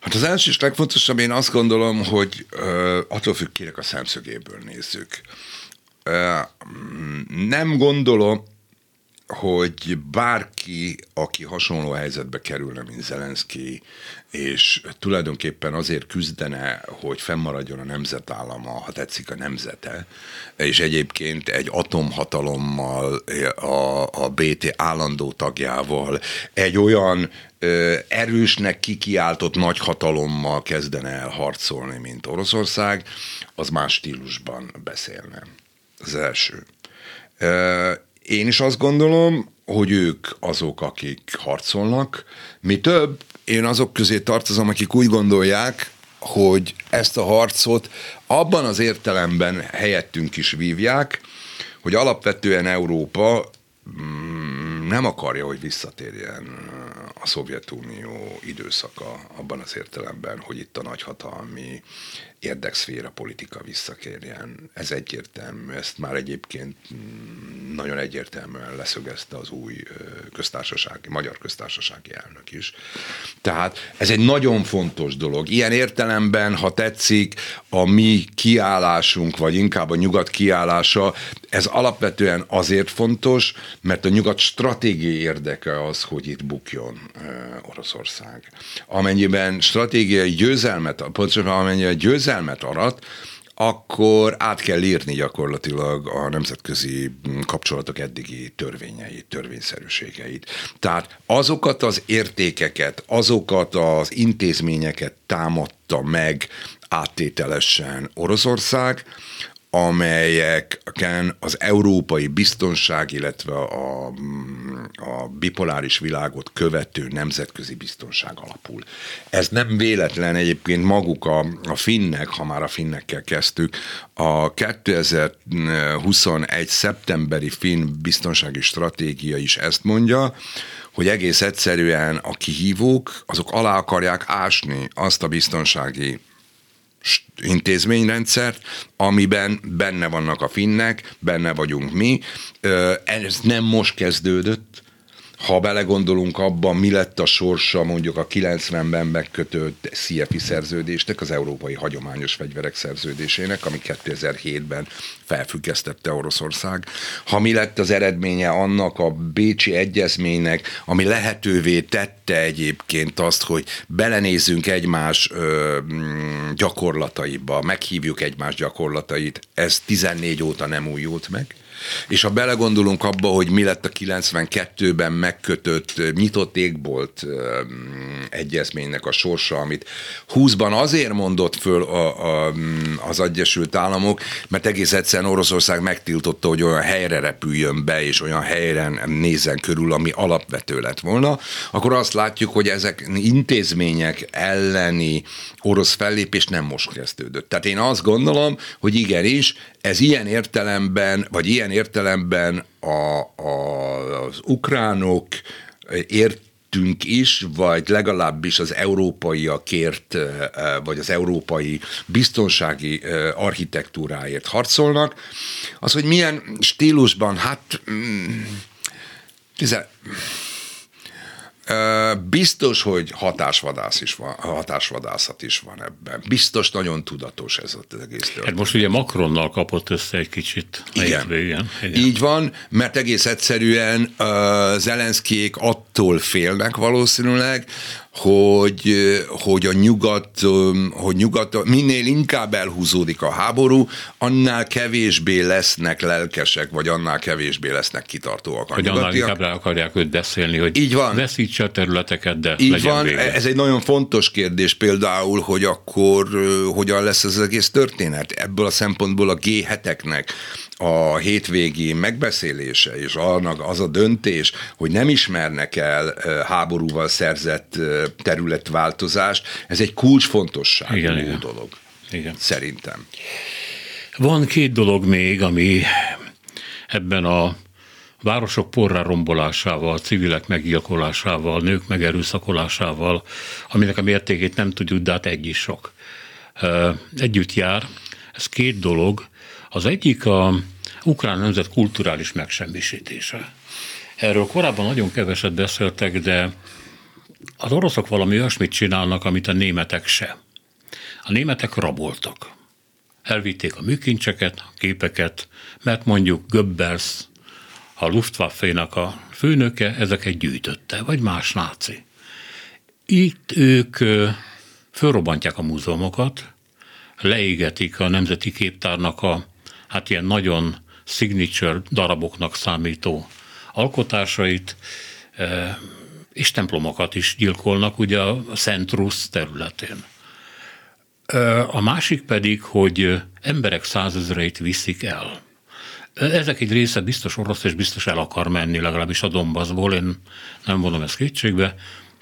Hát az első és legfontosabb, én azt gondolom, hogy attól függ, kérek a szemszögéből nézzük. Nem gondolom, hogy bárki, aki hasonló helyzetbe kerülne, mint Zelenszky, és tulajdonképpen azért küzdene, hogy fennmaradjon a nemzetállama, ha tetszik a nemzete, és egyébként egy atomhatalommal, a, a BT állandó tagjával, egy olyan ö, erősnek kikiáltott nagyhatalommal kezdene el harcolni, mint Oroszország, az más stílusban beszélne. Az első. Én is azt gondolom, hogy ők azok, akik harcolnak. Mi több, én azok közé tartozom, akik úgy gondolják, hogy ezt a harcot abban az értelemben helyettünk is vívják, hogy alapvetően Európa mm, nem akarja, hogy visszatérjen a Szovjetunió időszaka abban az értelemben, hogy itt a nagyhatalmi érdekszféra politika visszakérjen. Ez egyértelmű, ezt már egyébként mm, nagyon egyértelműen leszögezte az új köztársasági, magyar köztársasági elnök is. Tehát ez egy nagyon fontos dolog. Ilyen értelemben, ha tetszik, a mi kiállásunk, vagy inkább a nyugat kiállása, ez alapvetően azért fontos, mert a nyugat stratégiai érdeke az, hogy itt bukjon Oroszország. Amennyiben stratégiai győzelmet, pontosabban amennyiben győzelmet győzelmet arat, akkor át kell írni gyakorlatilag a nemzetközi kapcsolatok eddigi törvényeit, törvényszerűségeit. Tehát azokat az értékeket, azokat az intézményeket támadta meg áttételesen Oroszország, amelyeken az európai biztonság, illetve a, a bipoláris világot követő nemzetközi biztonság alapul. Ez nem véletlen egyébként maguk a, a finnek, ha már a finnekkel kezdtük, a 2021. szeptemberi finn biztonsági stratégia is ezt mondja, hogy egész egyszerűen a kihívók, azok alá akarják ásni azt a biztonsági intézményrendszert, amiben benne vannak a finnek, benne vagyunk mi. Ez nem most kezdődött, ha belegondolunk abban, mi lett a sorsa mondjuk a 90-ben megkötött CFI szerződésnek, az Európai Hagyományos Fegyverek szerződésének, ami 2007-ben felfüggesztette Oroszország, ha mi lett az eredménye annak a Bécsi Egyezménynek, ami lehetővé tette egyébként azt, hogy belenézzünk egymás ö, mm, gyakorlataiba, meghívjuk egymás gyakorlatait, ez 14 óta nem újult meg. És ha belegondolunk abba, hogy mi lett a 92-ben megkötött nyitott égbolt egyezménynek a sorsa, amit 20-ban azért mondott föl a, a, az Egyesült Államok, mert egész egyszerűen Oroszország megtiltotta, hogy olyan helyre repüljön be, és olyan helyen nézzen körül, ami alapvető lett volna, akkor azt látjuk, hogy ezek intézmények elleni orosz fellépés nem most kezdődött. Tehát én azt gondolom, hogy igenis, ez ilyen értelemben, vagy ilyen értelemben a, a, az ukránok ért tünk is, vagy legalábbis az európaiakért, vagy az európai biztonsági architektúráért harcolnak. Az, hogy milyen stílusban, hát mm, tize, Biztos, hogy hatásvadász is van, hatásvadászat is van ebben. Biztos nagyon tudatos ez az egész történet. Hát most ugye Macronnal kapott össze egy kicsit. Igen. Igen. Igen. Így van, mert egész egyszerűen uh, Zelenszkijék attól félnek valószínűleg, hogy, hogy a nyugat, hogy nyugat, minél inkább elhúzódik a háború, annál kevésbé lesznek lelkesek, vagy annál kevésbé lesznek kitartóak. A hogy annál inkább rá akarják őt beszélni, hogy Így van. veszítse a területeket, de Így legyen van, vége. ez egy nagyon fontos kérdés például, hogy akkor hogyan lesz ez az egész történet. Ebből a szempontból a G7-eknek a hétvégi megbeszélése és annak az a döntés, hogy nem ismernek el háborúval szerzett területváltozást, ez egy kulcsfontosságú igen, igen. dolog. Igen. Szerintem. Van két dolog még, ami ebben a városok porrá rombolásával, civilek meggyilkolásával, nők megerőszakolásával, aminek a mértékét nem tudjuk, de hát egy is sok. Együtt jár. Ez két dolog. Az egyik a ukrán nemzet kulturális megsemmisítése. Erről korábban nagyon keveset beszéltek, de az oroszok valami olyasmit csinálnak, amit a németek se. A németek raboltak. Elvitték a műkincseket, a képeket, mert mondjuk Goebbels a Luftwaffe-nak a főnöke ezeket gyűjtötte, vagy más náci. Itt ők fölrobbantják a múzeumokat, leégetik a Nemzeti Képtárnak a hát ilyen nagyon signature daraboknak számító alkotásait, és templomokat is gyilkolnak ugye a Szent Rusz területén. A másik pedig, hogy emberek százezreit viszik el. Ezek egy része biztos orosz, és biztos el akar menni, legalábbis a Dombaszból, én nem vonom ezt kétségbe,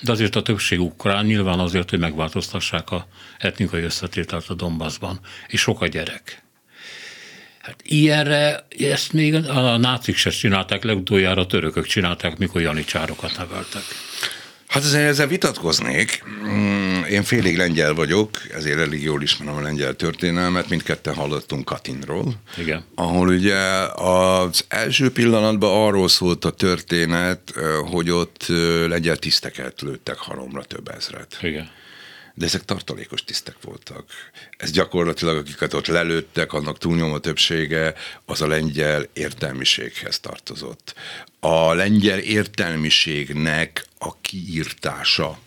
de azért a többség ukrán nyilván azért, hogy megváltoztassák a etnikai összetételt a Dombaszban, és sok a gyerek. Hát ilyenre ezt még a nácik se csinálták, legutoljára a törökök csinálták, mikor janicsárokat neveltek. Hát azért ezzel vitatkoznék. Mm, én félig lengyel vagyok, ezért elég jól ismerem a lengyel történelmet, mindketten hallottunk Katinról. Igen. Ahol ugye az első pillanatban arról szólt a történet, hogy ott lengyel tiszteket lőttek halomra több ezret. Igen de ezek tartalékos tisztek voltak. Ez gyakorlatilag, akiket ott lelőttek, annak túlnyomó többsége az a lengyel értelmiséghez tartozott. A lengyel értelmiségnek a kiírtása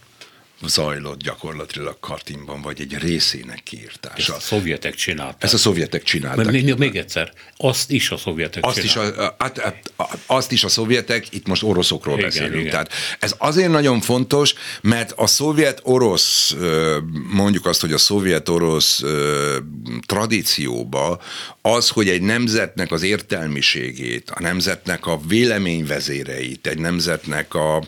zajlott gyakorlatilag Kartinban, vagy egy részének kiírtása. Ezt a szovjetek csinálták. Ezt a szovjetek csinálták. Még, még egyszer, azt is a szovjetek azt csinálták. Is a, hát, hát, azt is a szovjetek, itt most oroszokról igen, beszélünk. Igen. Tehát ez azért nagyon fontos, mert a szovjet-orosz, mondjuk azt, hogy a szovjet-orosz tradícióba az, hogy egy nemzetnek az értelmiségét, a nemzetnek a véleményvezéreit, egy nemzetnek a,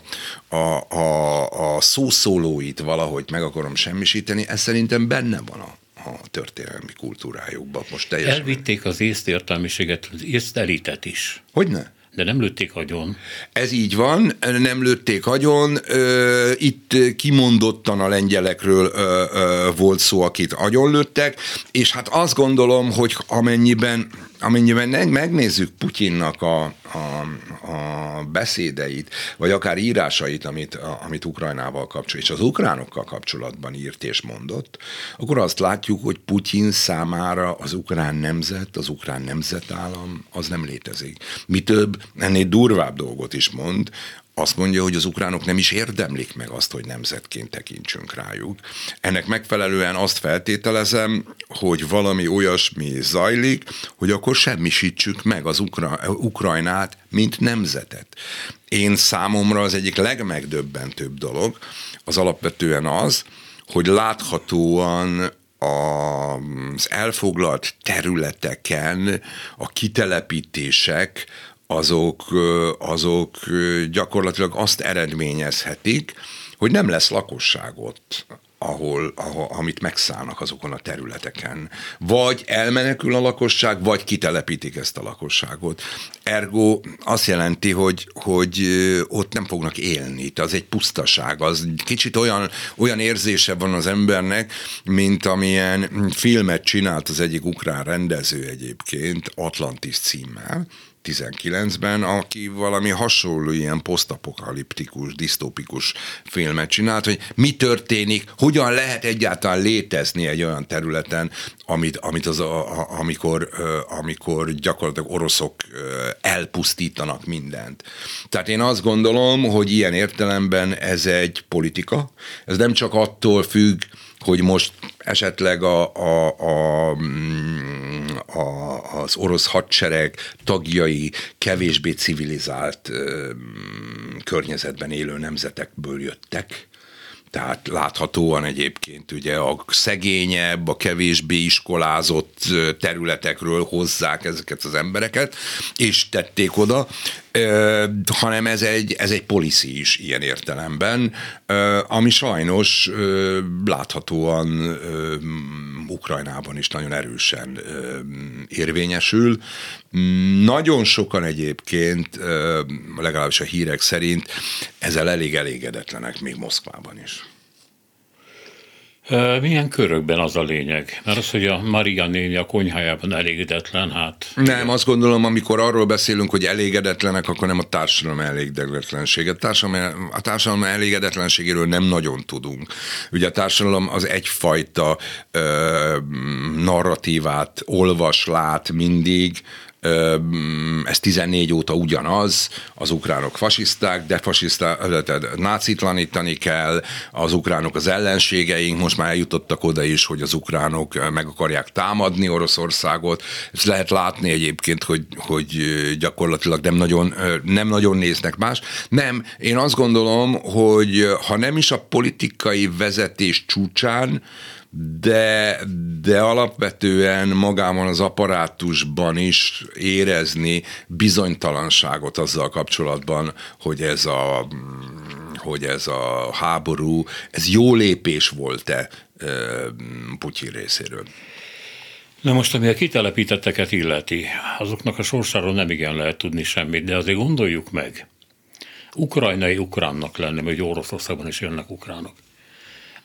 a, a, a szószólóit valahogy meg akarom semmisíteni, ez szerintem benne van a, a történelmi kultúrájukban. Most teljesen... Elvitték az észt értelmiséget, az észt elitet is. Hogyne? De nem lőtték agyon. Ez így van, nem lőtték agyon. Itt kimondottan a lengyelekről volt szó, akit agyon lőttek, és hát azt gondolom, hogy amennyiben amennyiben megnézzük Putyinnak a, a, a beszédeit, vagy akár írásait, amit, a, amit Ukrajnával kapcsolatban, és az ukránokkal kapcsolatban írt és mondott, akkor azt látjuk, hogy Putyin számára az ukrán nemzet, az ukrán nemzetállam, az nem létezik. Mi több, ennél durvább dolgot is mond, azt mondja, hogy az ukránok nem is érdemlik meg azt, hogy nemzetként tekintsünk rájuk. Ennek megfelelően azt feltételezem, hogy valami olyasmi zajlik, hogy akkor semmisítsük meg az Ukra- Ukrajnát, mint nemzetet. Én számomra az egyik legmegdöbbentőbb dolog, az alapvetően az, hogy láthatóan az elfoglalt területeken a kitelepítések azok, azok gyakorlatilag azt eredményezhetik, hogy nem lesz lakosságot ahol, ahol, amit megszállnak azokon a területeken. Vagy elmenekül a lakosság, vagy kitelepítik ezt a lakosságot. Ergo azt jelenti, hogy, hogy ott nem fognak élni. Tehát az egy pusztaság. Az kicsit olyan, olyan érzése van az embernek, mint amilyen filmet csinált az egyik ukrán rendező egyébként, Atlantis címmel, 19-ben, aki valami hasonló ilyen posztapokaliptikus, disztópikus filmet csinált, hogy mi történik, hogyan lehet egyáltalán létezni egy olyan területen, amit, amit az, a, a, amikor, amikor gyakorlatilag oroszok elpusztítanak mindent. Tehát én azt gondolom, hogy ilyen értelemben ez egy politika, ez nem csak attól függ, hogy most esetleg a, a, a, a, az orosz hadsereg tagjai kevésbé civilizált ö, környezetben élő nemzetekből jöttek, tehát láthatóan egyébként ugye a szegényebb, a kevésbé iskolázott területekről hozzák ezeket az embereket, és tették oda, hanem ez egy, ez egy policy is ilyen értelemben, ami sajnos láthatóan Ukrajnában is nagyon erősen érvényesül. Nagyon sokan egyébként, legalábbis a hírek szerint, ezzel elég elégedetlenek még Moszkvában is. Milyen körökben az a lényeg? Mert az, hogy a Maria néni a konyhájában elégedetlen, hát... Nem, azt gondolom, amikor arról beszélünk, hogy elégedetlenek, akkor nem a társadalom elégedetlensége. A társadalom, elégedetlenségéről nem nagyon tudunk. Ugye a társadalom az egyfajta ö, narratívát olvas, lát mindig, ez 14 óta ugyanaz, az ukránok fasiszták, de fasiszták, nácitlanítani kell, az ukránok az ellenségeink, most már eljutottak oda is, hogy az ukránok meg akarják támadni Oroszországot. Ezt lehet látni egyébként, hogy, hogy gyakorlatilag nem nagyon, nem nagyon néznek más. Nem, én azt gondolom, hogy ha nem is a politikai vezetés csúcsán, de, de alapvetően magában az apparátusban is érezni bizonytalanságot azzal kapcsolatban, hogy ez a, hogy ez a háború, ez jó lépés volt-e Putyin részéről. Na most, ami a kitelepítetteket illeti, azoknak a sorsáról nem igen lehet tudni semmit, de azért gondoljuk meg, ukrajnai ukránnak lenne, hogy Oroszországban is élnek ukránok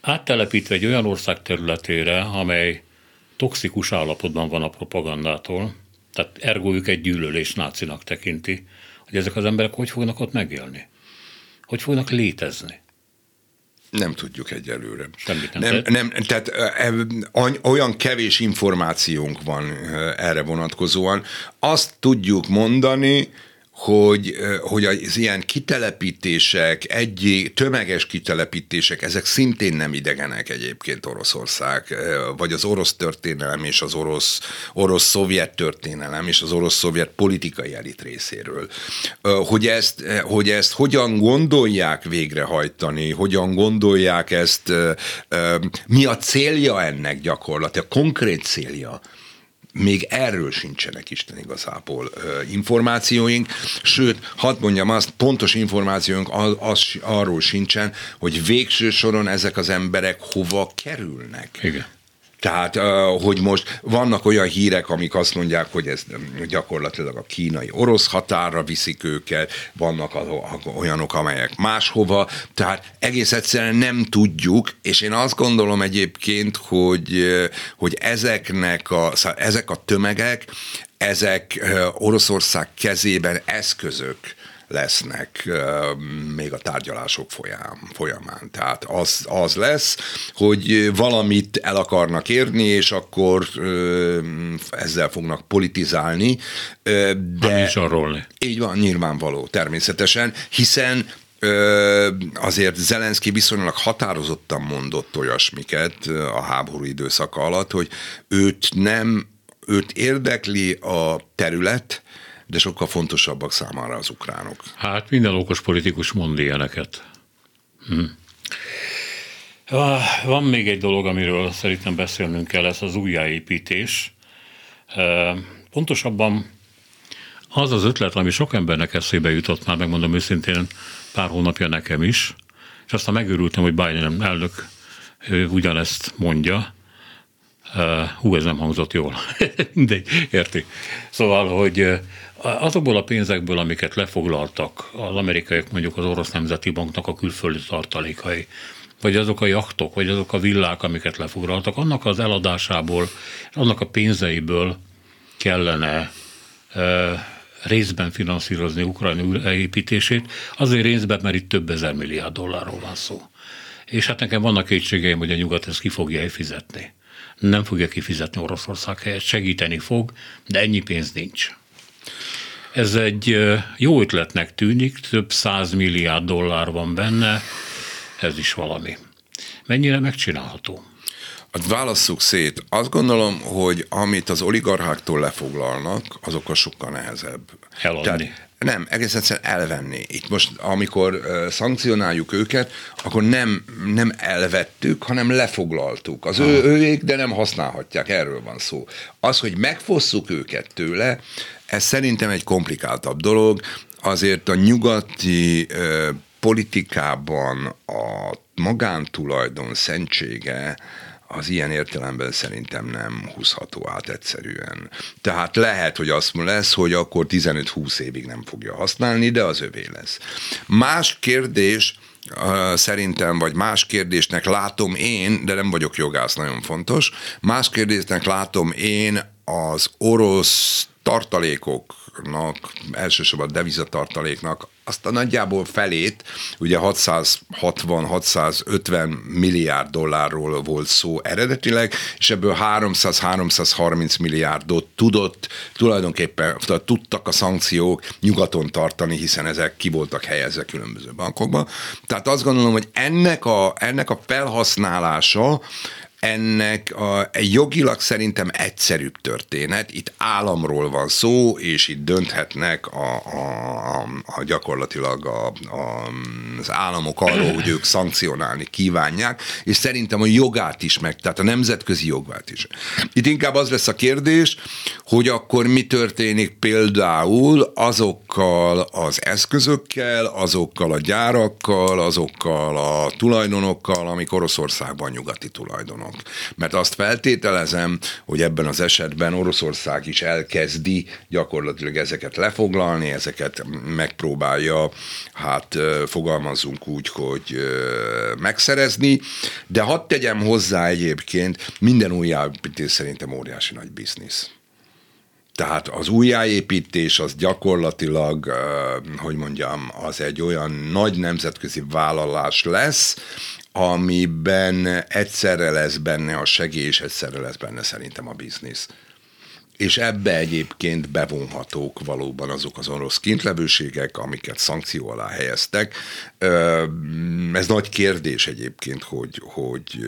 áttelepítve egy olyan ország területére, amely toxikus állapotban van a propagandától, tehát ergo ők egy gyűlölés nácinak tekinti, hogy ezek az emberek hogy fognak ott megélni? Hogy fognak létezni? Nem tudjuk egyelőre. Semmit nem, nem, nem Tehát olyan kevés információnk van erre vonatkozóan. Azt tudjuk mondani, hogy, hogy az ilyen kitelepítések, egy tömeges kitelepítések, ezek szintén nem idegenek egyébként Oroszország, vagy az orosz történelem és az orosz, orosz-szovjet történelem és az orosz-szovjet politikai elit részéről. Hogy ezt, hogy ezt hogyan gondolják végrehajtani, hogyan gondolják ezt, mi a célja ennek gyakorlatilag, konkrét célja, még erről sincsenek Isten igazából információink, sőt, hadd mondjam azt, pontos információink az, az, arról sincsen, hogy végső soron ezek az emberek hova kerülnek. Igen. Tehát, hogy most vannak olyan hírek, amik azt mondják, hogy ez gyakorlatilag a kínai-orosz határra viszik őket, vannak olyanok, amelyek máshova, tehát egész egyszerűen nem tudjuk, és én azt gondolom egyébként, hogy, hogy ezeknek a, ezek a tömegek, ezek Oroszország kezében eszközök, lesznek még a tárgyalások folyam, folyamán. Tehát az, az lesz, hogy valamit el akarnak érni, és akkor ezzel fognak politizálni. De. Így van, nyilvánvaló, természetesen, hiszen azért Zelenszky viszonylag határozottan mondott olyasmiket a háború időszaka alatt, hogy őt nem, őt érdekli a terület, de sokkal fontosabbak számára az ukránok. Hát minden okos politikus mond ilyeneket. Hm. Van még egy dolog, amiről szerintem beszélnünk kell, ez az újjáépítés. Pontosabban az az ötlet, ami sok embernek eszébe jutott, már megmondom őszintén, pár hónapja nekem is, és aztán megőrültem, hogy Biden elnök ugyanezt mondja, hú, ez nem hangzott jól. Mindegy, érti. Szóval, hogy azokból a pénzekből, amiket lefoglaltak az amerikaiak, mondjuk az Orosz Nemzeti Banknak a külföldi tartalékai, vagy azok a jachtok, vagy azok a villák, amiket lefoglaltak, annak az eladásából, annak a pénzeiből kellene e, részben finanszírozni Ukrajna építését, azért részben, mert itt több ezer milliárd dollárról van szó. És hát nekem vannak kétségeim, hogy a nyugat ezt ki fogja fizetni. Nem fogja kifizetni Oroszország helyett, segíteni fog, de ennyi pénz nincs. Ez egy jó ötletnek tűnik, több száz milliárd dollár van benne, ez is valami. Mennyire megcsinálható? Hát válasszuk szét. Azt gondolom, hogy amit az oligarcháktól lefoglalnak, azok a sokkal nehezebb. Eladni. Tehát nem, egész egyszerűen elvenni. Itt most, amikor uh, szankcionáljuk őket, akkor nem, nem elvettük, hanem lefoglaltuk. Az ő, őék, de nem használhatják, erről van szó. Az, hogy megfosszuk őket tőle, ez szerintem egy komplikáltabb dolog. Azért a nyugati uh, politikában a magántulajdon szentsége az ilyen értelemben szerintem nem húzható át egyszerűen. Tehát lehet, hogy azt lesz, hogy akkor 15-20 évig nem fogja használni, de az övé lesz. Más kérdés, szerintem, vagy más kérdésnek látom én, de nem vagyok jogász, nagyon fontos, más kérdésnek látom én az orosz tartalékoknak, elsősorban devizatartaléknak azt a nagyjából felét, ugye 660-650 milliárd dollárról volt szó eredetileg, és ebből 300-330 milliárdot tudott, tulajdonképpen tudtak a szankciók nyugaton tartani, hiszen ezek ki voltak helyezve különböző bankokban. Tehát azt gondolom, hogy ennek a, ennek a felhasználása ennek a, jogilag szerintem egyszerűbb történet. Itt államról van szó, és itt dönthetnek a, a, a gyakorlatilag a, a, az államok arról, hogy ők szankcionálni kívánják, és szerintem a jogát is meg, tehát a nemzetközi jogát is. Itt inkább az lesz a kérdés, hogy akkor mi történik például azokkal az eszközökkel, azokkal a gyárakkal, azokkal a tulajdonokkal, amik Oroszországban nyugati tulajdonok vannak. Mert azt feltételezem, hogy ebben az esetben Oroszország is elkezdi gyakorlatilag ezeket lefoglalni, ezeket megpróbálja, hát fogalmazunk úgy, hogy megszerezni, de hadd tegyem hozzá egyébként, minden újjáépítés szerintem óriási nagy biznisz. Tehát az újjáépítés az gyakorlatilag, hogy mondjam, az egy olyan nagy nemzetközi vállalás lesz, amiben egyszerre lesz benne a segély, és egyszerre lesz benne szerintem a biznisz. És ebbe egyébként bevonhatók valóban azok az orosz kintlevőségek, amiket szankció alá helyeztek. Ez nagy kérdés egyébként, hogy, hogy,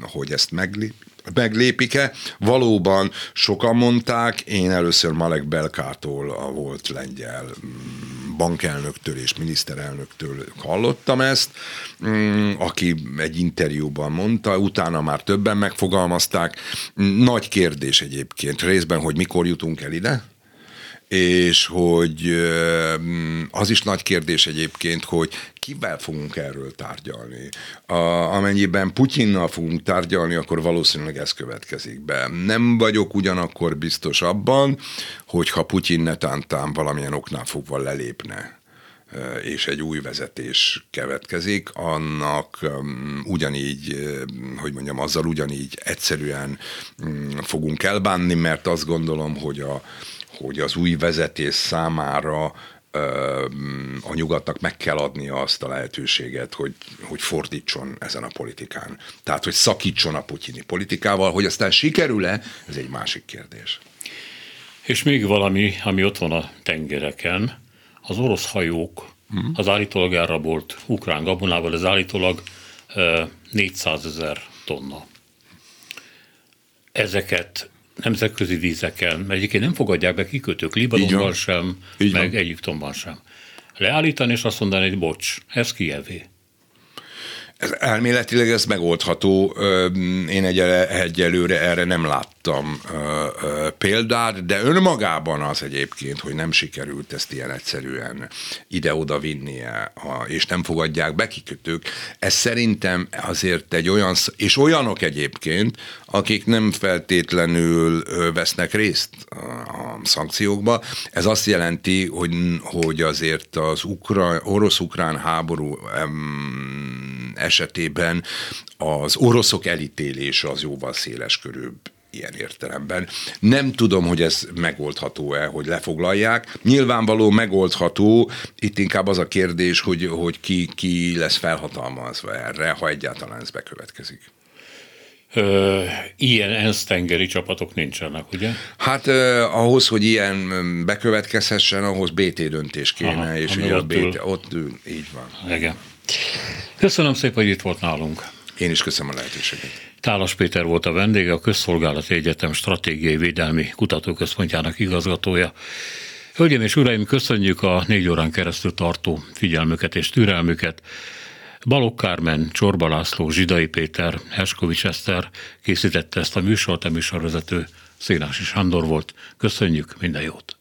hogy ezt meglép, meglépik-e. Valóban sokan mondták, én először Malek Belkától, a volt lengyel mm, bankelnöktől és miniszterelnöktől hallottam ezt, mm, aki egy interjúban mondta, utána már többen megfogalmazták. Nagy kérdés egyébként részben, hogy mikor jutunk el ide, és hogy az is nagy kérdés egyébként, hogy kivel fogunk erről tárgyalni. A, amennyiben Putyinnal fogunk tárgyalni, akkor valószínűleg ez következik be. Nem vagyok ugyanakkor biztos abban, hogy ha Putyin netántán valamilyen oknál fogva lelépne és egy új vezetés kevetkezik, annak ugyanígy, hogy mondjam, azzal ugyanígy egyszerűen mm, fogunk elbánni, mert azt gondolom, hogy a, hogy az új vezetés számára a nyugatnak meg kell adnia azt a lehetőséget, hogy, hogy fordítson ezen a politikán. Tehát, hogy szakítson a putyini politikával, hogy aztán sikerül-e, ez egy másik kérdés. És még valami, ami ott van a tengereken, az orosz hajók, uh-huh. az állítólag elrabolt ukrán gabonával, az állítólag 400 ezer tonna. Ezeket nemzetközi vízeken, mert egyébként nem fogadják be kikötők, Libanonban sem, Így meg van. Egyiptomban sem. Leállítani és azt mondani, hogy bocs, ez Kievé. Ez elméletileg ez megoldható. Én egyelőre erre nem láttam példát, de önmagában az egyébként, hogy nem sikerült ezt ilyen egyszerűen ide-oda vinnie, és nem fogadják be kikötők, ez szerintem azért egy olyan, és olyanok egyébként, akik nem feltétlenül vesznek részt a szankciókba. Ez azt jelenti, hogy, hogy azért az ukra, orosz-ukrán háború esetében az oroszok elítélése az jóval széles körűbb ilyen értelemben. Nem tudom, hogy ez megoldható-e, hogy lefoglalják. Nyilvánvaló megoldható, itt inkább az a kérdés, hogy, hogy ki, ki lesz felhatalmazva erre, ha egyáltalán ez bekövetkezik. Ö, ilyen ENSZ tengeri csapatok nincsenek, ugye? Hát eh, ahhoz, hogy ilyen bekövetkezhessen, ahhoz BT döntés kéne, Aha, és ugye ott, BT, ott így van. Igen. Köszönöm szépen, hogy itt volt nálunk. Én is köszönöm a lehetőséget. Tálas Péter volt a vendége, a Közszolgálati Egyetem Stratégiai Védelmi Kutatóközpontjának igazgatója. Hölgyeim és uraim, köszönjük a négy órán keresztül tartó figyelmüket és türelmüket. Balogh Kármen, Csorba László, Zsidai Péter, Herskovics Eszter készítette ezt a műsort, a műsorvezető Szénási Sándor volt. Köszönjük, minden jót!